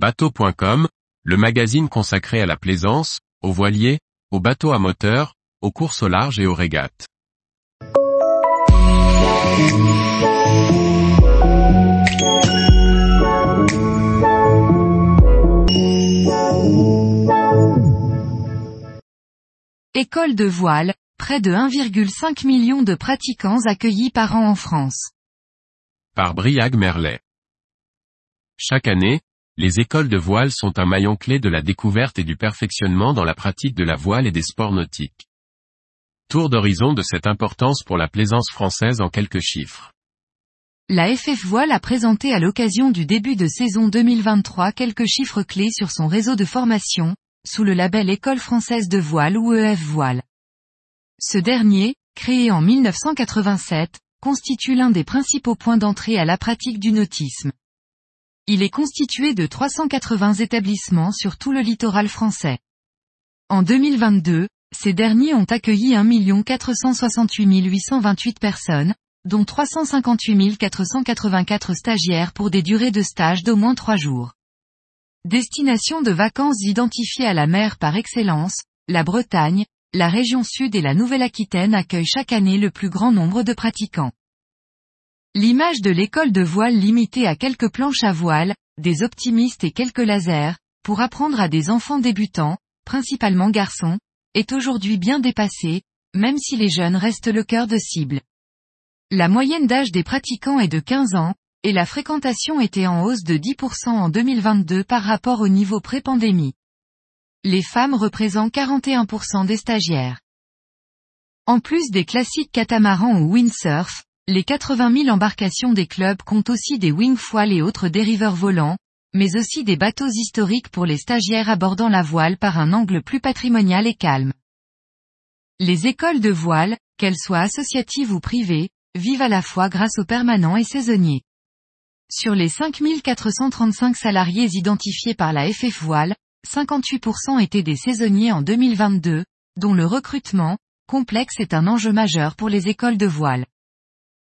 Bateau.com, le magazine consacré à la plaisance, aux voiliers, aux bateaux à moteur, aux courses au large et aux régates. École de voile, près de 1,5 million de pratiquants accueillis par an en France. Par Briag Merlet. Chaque année, les écoles de voile sont un maillon clé de la découverte et du perfectionnement dans la pratique de la voile et des sports nautiques. Tour d'horizon de cette importance pour la plaisance française en quelques chiffres. La FF Voile a présenté à l'occasion du début de saison 2023 quelques chiffres clés sur son réseau de formation, sous le label École française de voile ou EF Voile. Ce dernier, créé en 1987, constitue l'un des principaux points d'entrée à la pratique du nautisme. Il est constitué de 380 établissements sur tout le littoral français. En 2022, ces derniers ont accueilli 1 468 828 personnes, dont 358 484 stagiaires pour des durées de stage d'au moins trois jours. Destination de vacances identifiée à la mer par excellence, la Bretagne, la région sud et la Nouvelle-Aquitaine accueillent chaque année le plus grand nombre de pratiquants. L'image de l'école de voile limitée à quelques planches à voile, des optimistes et quelques lasers, pour apprendre à des enfants débutants, principalement garçons, est aujourd'hui bien dépassée, même si les jeunes restent le cœur de cible. La moyenne d'âge des pratiquants est de 15 ans, et la fréquentation était en hausse de 10% en 2022 par rapport au niveau pré-pandémie. Les femmes représentent 41% des stagiaires. En plus des classiques catamarans ou windsurf, les 80 000 embarcations des clubs comptent aussi des wingfoils et autres dériveurs volants, mais aussi des bateaux historiques pour les stagiaires abordant la voile par un angle plus patrimonial et calme. Les écoles de voile, qu'elles soient associatives ou privées, vivent à la fois grâce aux permanents et saisonniers. Sur les 5435 salariés identifiés par la FF Voile, 58% étaient des saisonniers en 2022, dont le recrutement, complexe est un enjeu majeur pour les écoles de voile.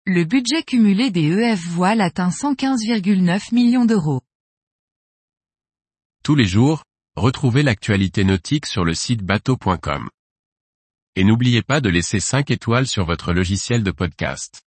Le budget cumulé des EF Voile atteint 115,9 millions d'euros. Tous les jours, retrouvez l'actualité nautique sur le site bateau.com. Et n'oubliez pas de laisser 5 étoiles sur votre logiciel de podcast.